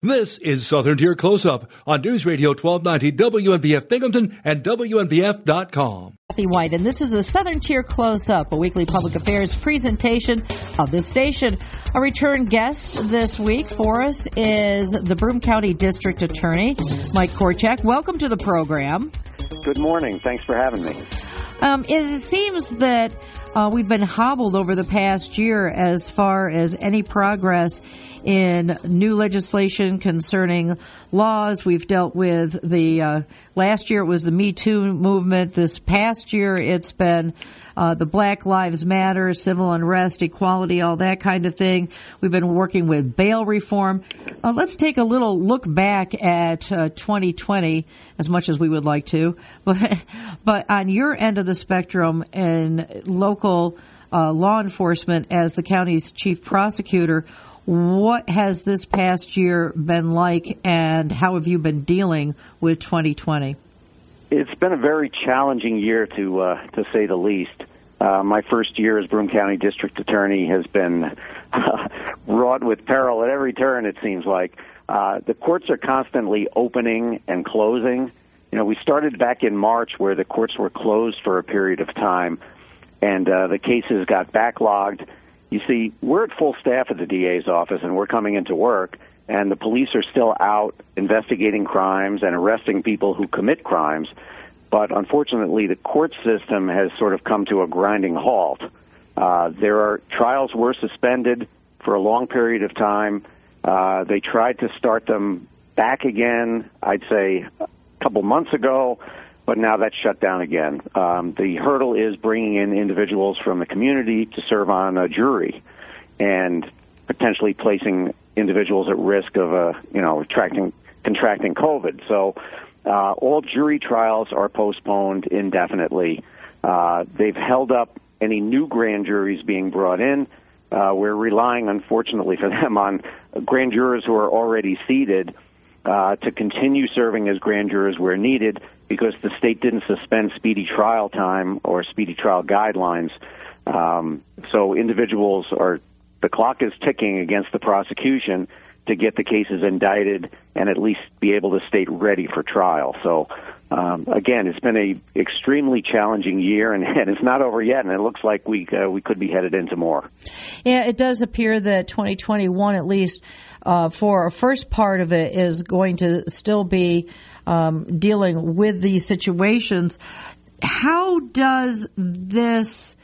This is Southern Tier Close Up on News Radio 1290 WNBF Binghamton and WNBF.com. Kathy White, and this is the Southern Tier Close Up, a weekly public affairs presentation of the station. A return guest this week for us is the Broome County District Attorney, Mike Korchak. Welcome to the program. Good morning. Thanks for having me. Um, it seems that uh, we've been hobbled over the past year as far as any progress in new legislation concerning laws. We've dealt with the uh, last year it was the Me Too movement. This past year it's been uh, the Black Lives Matter, civil unrest, equality, all that kind of thing. We've been working with bail reform. Uh, let's take a little look back at 2020, uh, as much as we would like to, but but on your end of the spectrum in local. Uh, law enforcement as the county's chief prosecutor. What has this past year been like, and how have you been dealing with 2020? It's been a very challenging year, to uh, to say the least. Uh, my first year as Broome County District Attorney has been wrought with peril at every turn. It seems like uh, the courts are constantly opening and closing. You know, we started back in March where the courts were closed for a period of time, and uh, the cases got backlogged you see, we're at full staff at the DA's office, and we're coming into work, and the police are still out investigating crimes and arresting people who commit crimes. But unfortunately, the court system has sort of come to a grinding halt. Uh, there are trials were suspended for a long period of time. Uh, they tried to start them back again, I'd say, a couple months ago but now that's shut down again. Um, the hurdle is bringing in individuals from the community to serve on a jury, and potentially placing individuals at risk of, uh, you know, attracting, contracting COVID. So uh, all jury trials are postponed indefinitely. Uh, they've held up any new grand juries being brought in. Uh, we're relying, unfortunately for them, on grand jurors who are already seated uh, to continue serving as grand jurors where needed because the state didn't suspend speedy trial time or speedy trial guidelines. Um, so individuals are the clock is ticking against the prosecution to get the cases indicted and at least be able to state ready for trial. So um, again, it's been a extremely challenging year, and, and, it's not over yet, and it looks like we uh, we could be headed into more. Yeah, it does appear that 2021, at least uh, for a first part of it, is going to still be um, dealing with these situations. How does this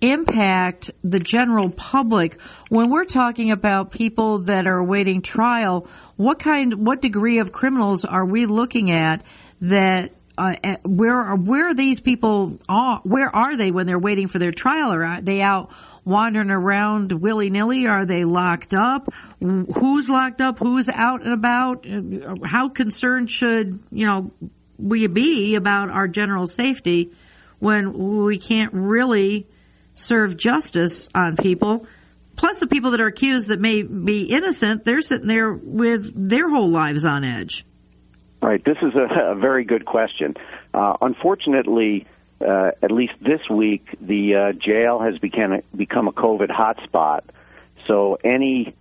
impact the general public when we're talking about people that are awaiting trial? What kind, what degree of criminals are we looking at that uh, where where are these people are, where are they when they're waiting for their trial or are they out wandering around willy nilly? Are they locked up? Who's locked up? Who's out and about? How concerned should you know we be about our general safety when we can't really serve justice on people? Plus, the people that are accused that may be innocent, they're sitting there with their whole lives on edge. Right. This is a, a very good question. Uh, unfortunately, uh, at least this week, the uh, jail has become become a COVID hotspot. So any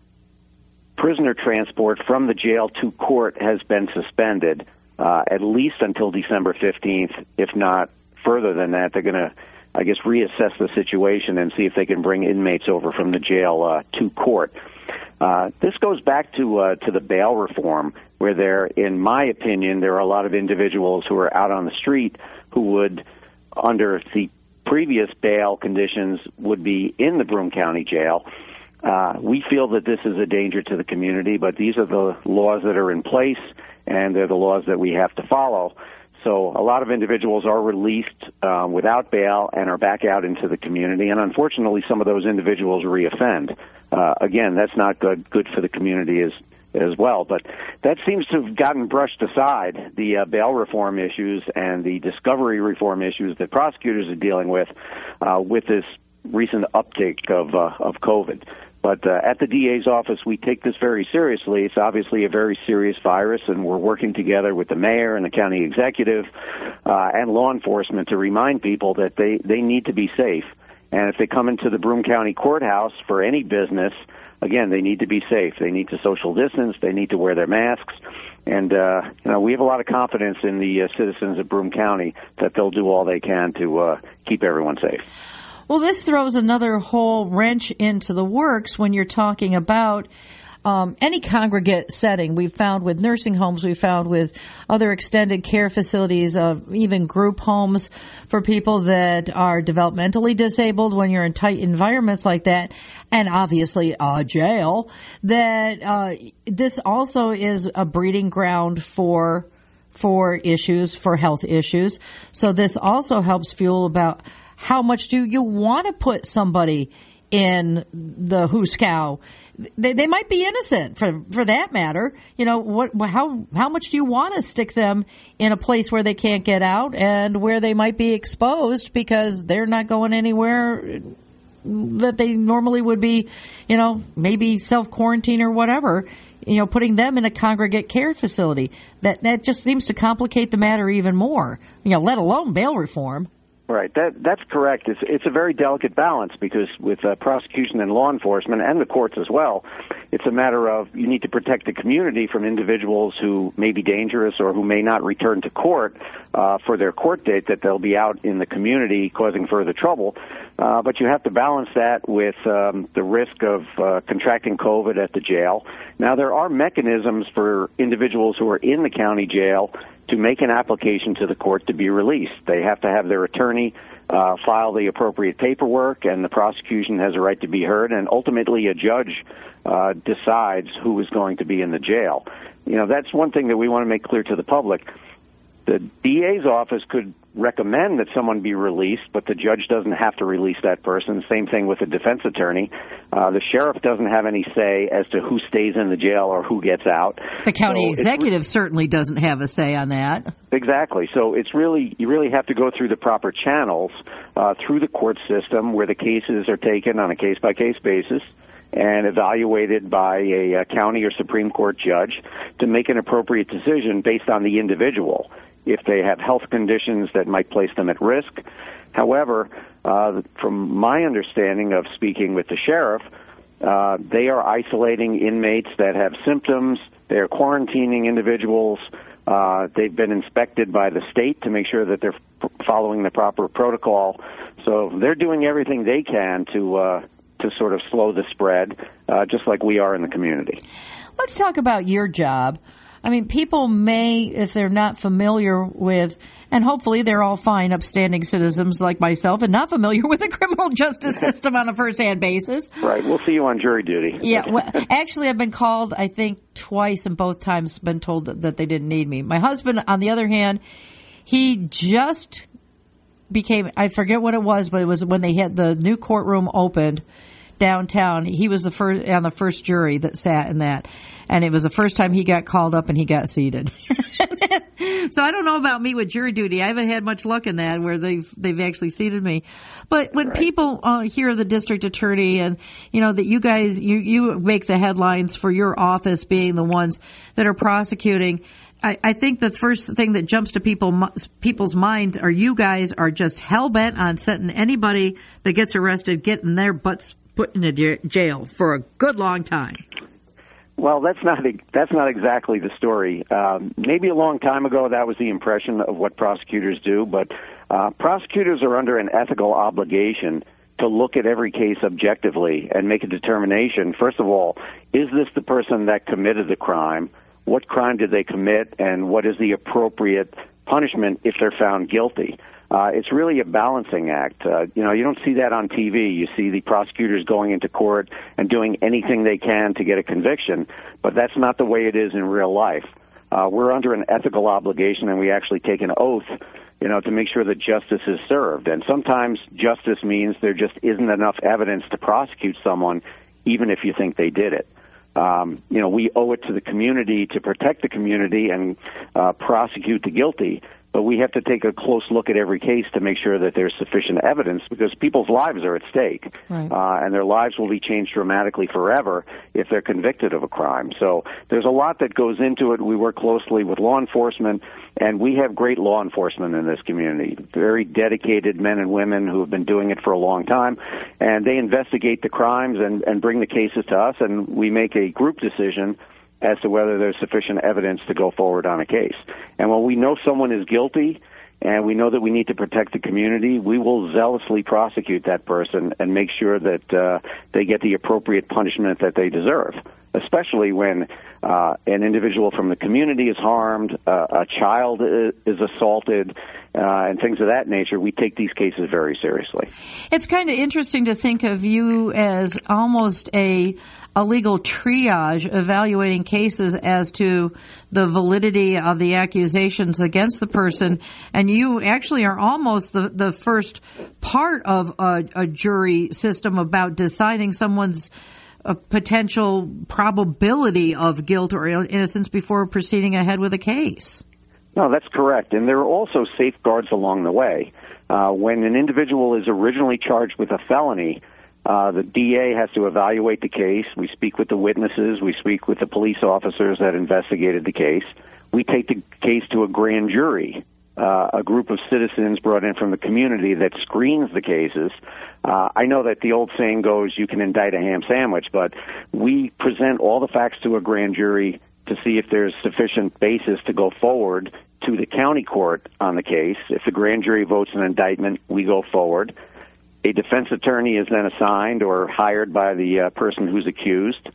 prisoner transport from the jail to court has been suspended uh, at least until December 15th. If not further than that, they're going to, I guess, reassess the situation and see if they can bring inmates over from the jail uh, to court. Uh, this goes back to uh, to the bail reform, where there, in my opinion, there are a lot of individuals who are out on the street who would under the previous bail conditions would be in the Broome County Jail. Uh, we feel that this is a danger to the community, but these are the laws that are in place, and they're the laws that we have to follow. So a lot of individuals are released uh, without bail and are back out into the community, and unfortunately, some of those individuals reoffend. Uh, again, that's not good good for the community as as well. But that seems to have gotten brushed aside. The uh, bail reform issues and the discovery reform issues that prosecutors are dealing with uh, with this recent uptick of uh, of COVID. But uh, at the DA's office, we take this very seriously. It's obviously a very serious virus, and we're working together with the mayor and the county executive uh, and law enforcement to remind people that they, they need to be safe. And if they come into the Broome County Courthouse for any business, again, they need to be safe. They need to social distance. They need to wear their masks. And uh, you know, we have a lot of confidence in the uh, citizens of Broome County that they'll do all they can to uh, keep everyone safe. Well, this throws another whole wrench into the works when you're talking about um, any congregate setting. We've found with nursing homes, we've found with other extended care facilities, uh, even group homes for people that are developmentally disabled when you're in tight environments like that, and obviously a jail, that uh, this also is a breeding ground for for issues, for health issues. So this also helps fuel about how much do you want to put somebody in the Hooskow they, they might be innocent for for that matter. You know what? How how much do you want to stick them in a place where they can't get out and where they might be exposed because they're not going anywhere that they normally would be, you know, maybe self quarantine or whatever. You know, putting them in a congregate care facility that that just seems to complicate the matter even more. You know, let alone bail reform. Right. That that's correct. It's it's a very delicate balance because with uh, prosecution and law enforcement and the courts as well, it's a matter of you need to protect the community from individuals who may be dangerous or who may not return to court uh, for their court date that they'll be out in the community causing further trouble. Uh, but you have to balance that with um, the risk of uh, contracting COVID at the jail. Now there are mechanisms for individuals who are in the county jail to make an application to the court to be released. They have to have their attorney uh, file the appropriate paperwork, and the prosecution has a right to be heard, and ultimately a judge uh, decides who is going to be in the jail. You know, that's one thing that we want to make clear to the public. The DA's office could recommend that someone be released, but the judge doesn't have to release that person. Same thing with the defense attorney. Uh, the sheriff doesn't have any say as to who stays in the jail or who gets out. The county so executive certainly doesn't have a say on that. Exactly. So it's really you really have to go through the proper channels uh, through the court system where the cases are taken on a case by case basis and evaluated by a, a county or Supreme Court judge to make an appropriate decision based on the individual if they have health conditions that might place them at risk. However, uh, from my understanding of speaking with the sheriff, uh, they are isolating inmates that have symptoms. They are quarantining individuals. Uh, they've been inspected by the state to make sure that they're following the proper protocol. So they're doing everything they can to uh, to sort of slow the spread, uh, just like we are in the community. Let's talk about your job. I mean, people may, if they're not familiar with, and hopefully they're all fine, upstanding citizens like myself, and not familiar with the criminal justice system on a first-hand basis. Right. We'll see you on jury duty. Yeah. Well, actually, I've been called, I think, twice, and both times been told that, that they didn't need me. My husband, on the other hand, he just became, I forget what it was, but it was when they had the new courtroom opened downtown. He was the first on the first jury that sat in that, and it was the first time he got called up and he got seated. so I don't know about me with jury duty. I haven't had much luck in that where they've they've actually seated me. But when right. people uh, hear the district attorney and you know that you guys you you make the headlines for your office being the ones that are prosecuting. I, I think the first thing that jumps to people people's minds are you guys are just hell bent on setting anybody that gets arrested getting their butts put in a jail for a good long time. Well, that's not that's not exactly the story. Um, maybe a long time ago, that was the impression of what prosecutors do. But uh, prosecutors are under an ethical obligation to look at every case objectively and make a determination. First of all, is this the person that committed the crime? What crime did they commit, and what is the appropriate punishment if they're found guilty? Uh, it's really a balancing act. Uh, you know, you don't see that on TV. You see the prosecutors going into court and doing anything they can to get a conviction, but that's not the way it is in real life. Uh, we're under an ethical obligation, and we actually take an oath, you know, to make sure that justice is served. And sometimes justice means there just isn't enough evidence to prosecute someone, even if you think they did it. Um, you know, we owe it to the community to protect the community and uh, prosecute the guilty. But we have to take a close look at every case to make sure that there's sufficient evidence because people's lives are at stake, right. uh, and their lives will be changed dramatically forever if they're convicted of a crime. So there's a lot that goes into it. We work closely with law enforcement, and we have great law enforcement in this community. Very dedicated men and women who have been doing it for a long time, and they investigate the crimes and, and bring the cases to us, and we make a group decision as to whether there's sufficient evidence to go forward on a case. And when we know someone is guilty and we know that we need to protect the community, we will zealously prosecute that person and make sure that uh, they get the appropriate punishment that they deserve. Especially when uh, an individual from the community is harmed, uh, a child is assaulted, uh, and things of that nature, we take these cases very seriously. It's kind of interesting to think of you as almost a a legal triage evaluating cases as to the validity of the accusations against the person. And you actually are almost the, the first part of a, a jury system about deciding someone's a uh, potential probability of guilt or innocence before proceeding ahead with a case. No, that's correct. And there are also safeguards along the way. Uh, when an individual is originally charged with a felony, uh, the DA has to evaluate the case. We speak with the witnesses. We speak with the police officers that investigated the case. We take the case to a grand jury, uh, a group of citizens brought in from the community that screens the cases. Uh, I know that the old saying goes, you can indict a ham sandwich, but we present all the facts to a grand jury to see if there's sufficient basis to go forward to the county court on the case. If the grand jury votes an indictment, we go forward. A defense attorney is then assigned or hired by the uh, person who's accused,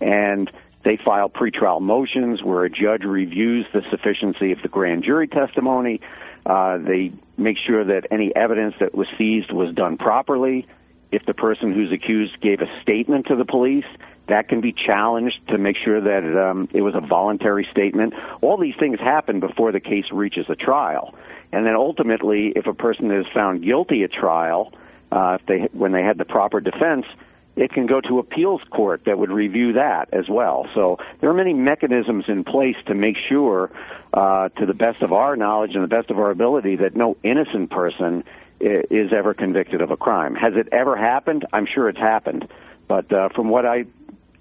and they file pretrial motions where a judge reviews the sufficiency of the grand jury testimony. Uh, they make sure that any evidence that was seized was done properly. If the person who's accused gave a statement to the police, that can be challenged to make sure that um, it was a voluntary statement. All these things happen before the case reaches a trial. And then ultimately, if a person is found guilty at trial, uh, if they when they had the proper defense, it can go to appeals court that would review that as well. So there are many mechanisms in place to make sure, uh, to the best of our knowledge and the best of our ability, that no innocent person is ever convicted of a crime. Has it ever happened? I'm sure it's happened, but uh, from what I,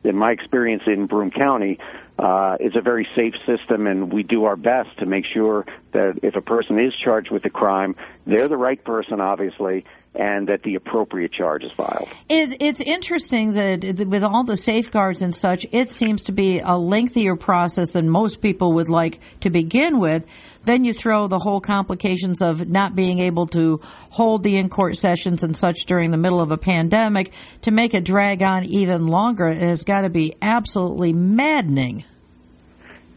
in my experience in Broome County, uh, it's a very safe system, and we do our best to make sure that if a person is charged with a crime, they're the right person, obviously, and that the appropriate charge is filed. it's interesting that with all the safeguards and such, it seems to be a lengthier process than most people would like to begin with. Then you throw the whole complications of not being able to hold the in court sessions and such during the middle of a pandemic to make it drag on even longer. It has got to be absolutely maddening.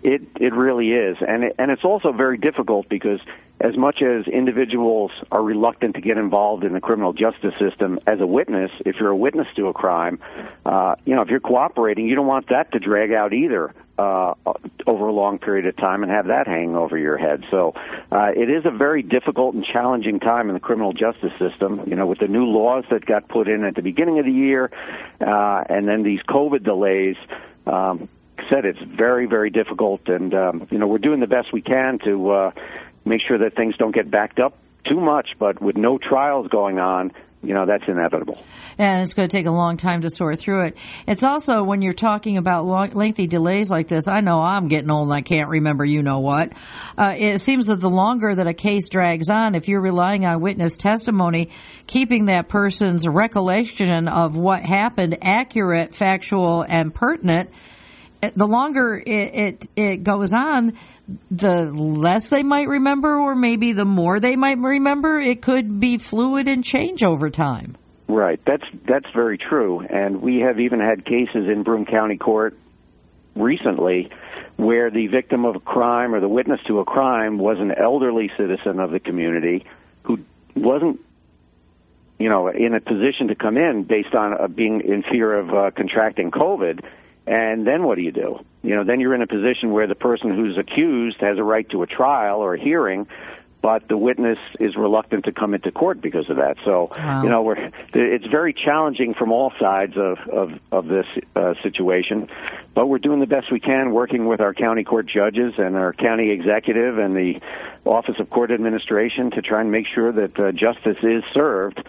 It it really is, and it, and it's also very difficult because as much as individuals are reluctant to get involved in the criminal justice system as a witness, if you're a witness to a crime, uh, you know, if you're cooperating, you don't want that to drag out either uh, over a long period of time and have that hang over your head. So uh, it is a very difficult and challenging time in the criminal justice system. You know, with the new laws that got put in at the beginning of the year, uh, and then these COVID delays. Um, said it's very very difficult and um, you know we're doing the best we can to uh, make sure that things don't get backed up too much. But with no trials going on, you know that's inevitable. And it's going to take a long time to sort through it. It's also when you're talking about long, lengthy delays like this. I know I'm getting old and I can't remember you know what. Uh, it seems that the longer that a case drags on, if you're relying on witness testimony, keeping that person's recollection of what happened accurate, factual, and pertinent the longer it, it, it goes on, the less they might remember, or maybe the more they might remember. It could be fluid and change over time. Right. That's that's very true. And we have even had cases in Broome County Court recently where the victim of a crime or the witness to a crime was an elderly citizen of the community who wasn't you know in a position to come in based on uh, being in fear of uh, contracting covid and then what do you do? You know, then you're in a position where the person who's accused has a right to a trial or a hearing, but the witness is reluctant to come into court because of that. So, wow. you know, we're, it's very challenging from all sides of, of, of this uh, situation, but we're doing the best we can working with our county court judges and our county executive and the Office of Court Administration to try and make sure that uh, justice is served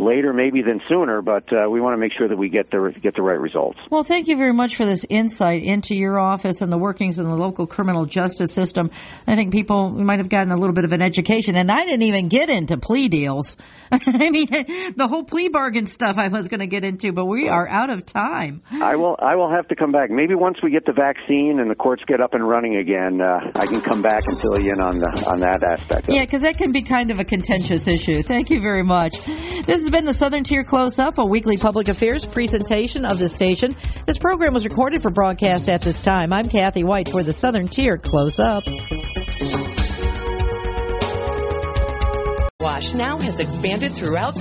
later maybe than sooner, but uh, we want to make sure that we get the get the right results. Well, thank you very much for this insight into your office and the workings in the local criminal justice system. I think people might have gotten a little bit of an education, and I didn't even get into plea deals. I mean, the whole plea bargain stuff I was going to get into, but we are out of time. I will. I will have to come back. Maybe once we get the vaccine and the courts get up and running again, uh, I can come back and fill you in on the on that aspect. yeah, because that can be kind of a contentious issue. Thank you very much. This been the Southern Tier Close Up, a weekly public affairs presentation of the station. This program was recorded for broadcast at this time. I'm Kathy White for the Southern Tier Close Up. Wash now has expanded throughout